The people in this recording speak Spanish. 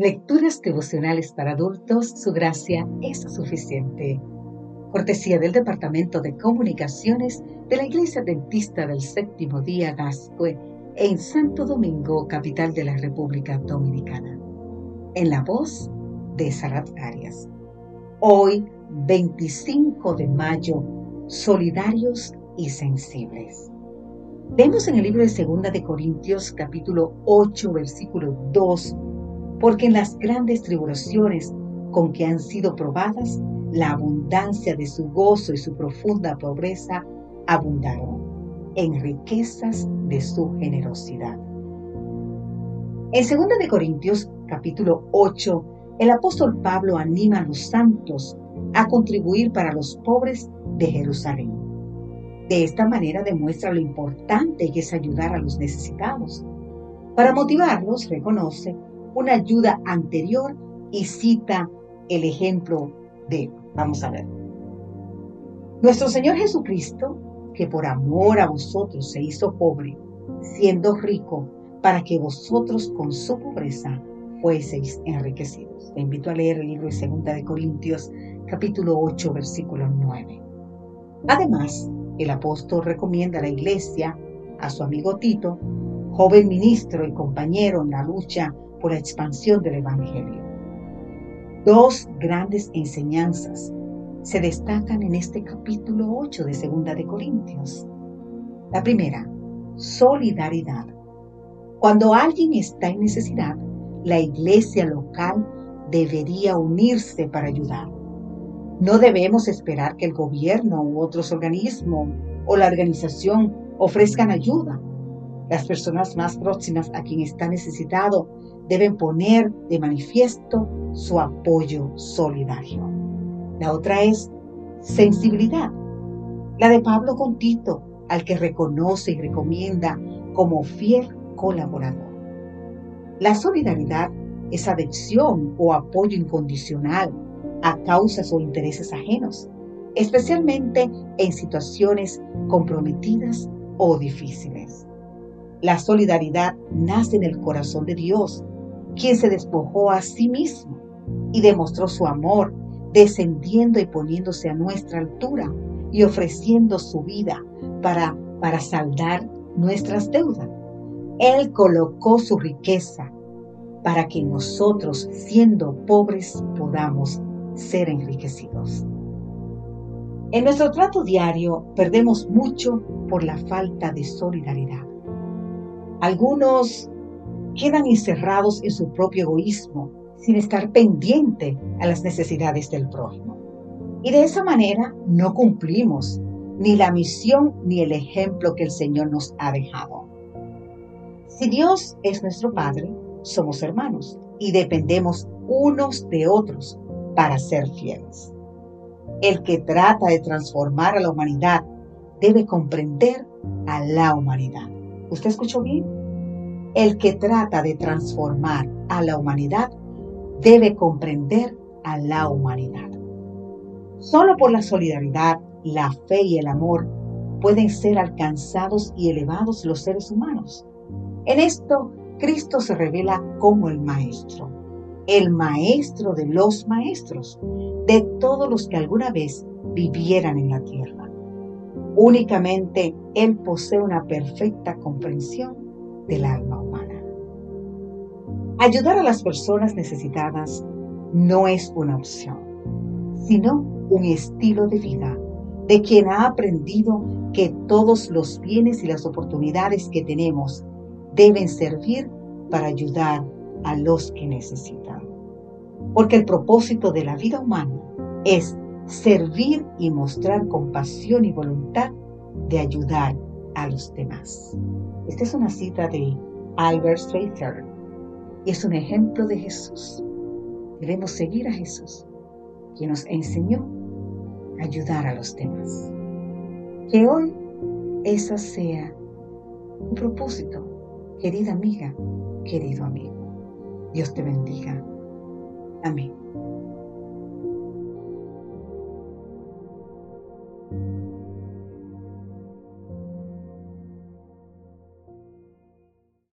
Lecturas devocionales para adultos, su gracia es suficiente. Cortesía del Departamento de Comunicaciones de la Iglesia Dentista del Séptimo Día Gascue en Santo Domingo, capital de la República Dominicana. En la voz de Sarat Arias. Hoy, 25 de mayo, solidarios y sensibles. Vemos en el libro de Segunda de Corintios capítulo 8 versículo 2, porque en las grandes tribulaciones con que han sido probadas, la abundancia de su gozo y su profunda pobreza abundaron en riquezas de su generosidad. En 2 de Corintios capítulo 8, el apóstol Pablo anima a los santos a contribuir para los pobres de Jerusalén. De esta manera demuestra lo importante que es ayudar a los necesitados. Para motivarlos, reconoce una ayuda anterior y cita el ejemplo de, vamos a ver, nuestro Señor Jesucristo, que por amor a vosotros se hizo pobre, siendo rico, para que vosotros con su pobreza fueseis enriquecidos. Te invito a leer el libro de 2 de Corintios, capítulo 8, versículo 9. Además, el apóstol recomienda a la iglesia, a su amigo Tito, joven ministro y compañero en la lucha por la expansión del Evangelio. Dos grandes enseñanzas se destacan en este capítulo 8 de Segunda de Corintios. La primera, solidaridad. Cuando alguien está en necesidad, la iglesia local debería unirse para ayudar. No debemos esperar que el gobierno u otros organismos o la organización ofrezcan ayuda. Las personas más próximas a quien está necesitado deben poner de manifiesto su apoyo solidario. La otra es sensibilidad. La de Pablo con Tito, al que reconoce y recomienda como fiel colaborador. La solidaridad es adhesión o apoyo incondicional a causas o intereses ajenos, especialmente en situaciones comprometidas o difíciles. La solidaridad nace en el corazón de Dios, quien se despojó a sí mismo y demostró su amor, descendiendo y poniéndose a nuestra altura y ofreciendo su vida para, para saldar nuestras deudas. Él colocó su riqueza para que nosotros, siendo pobres, podamos ser enriquecidos. En nuestro trato diario perdemos mucho por la falta de solidaridad. Algunos quedan encerrados en su propio egoísmo sin estar pendiente a las necesidades del prójimo. Y de esa manera no cumplimos ni la misión ni el ejemplo que el Señor nos ha dejado. Si Dios es nuestro Padre, somos hermanos y dependemos unos de otros para ser fieles. El que trata de transformar a la humanidad debe comprender a la humanidad. ¿Usted escuchó bien? El que trata de transformar a la humanidad debe comprender a la humanidad. Solo por la solidaridad, la fe y el amor pueden ser alcanzados y elevados los seres humanos. En esto, Cristo se revela como el Maestro el maestro de los maestros, de todos los que alguna vez vivieran en la tierra. Únicamente Él posee una perfecta comprensión del alma humana. Ayudar a las personas necesitadas no es una opción, sino un estilo de vida de quien ha aprendido que todos los bienes y las oportunidades que tenemos deben servir para ayudar a los que necesitan. Porque el propósito de la vida humana es servir y mostrar compasión y voluntad de ayudar a los demás. Esta es una cita de Albert Schweitzer y es un ejemplo de Jesús. Debemos seguir a Jesús, quien nos enseñó a ayudar a los demás. Que hoy esa sea un propósito, querida amiga, querido amigo. Dios te bendiga. Amén.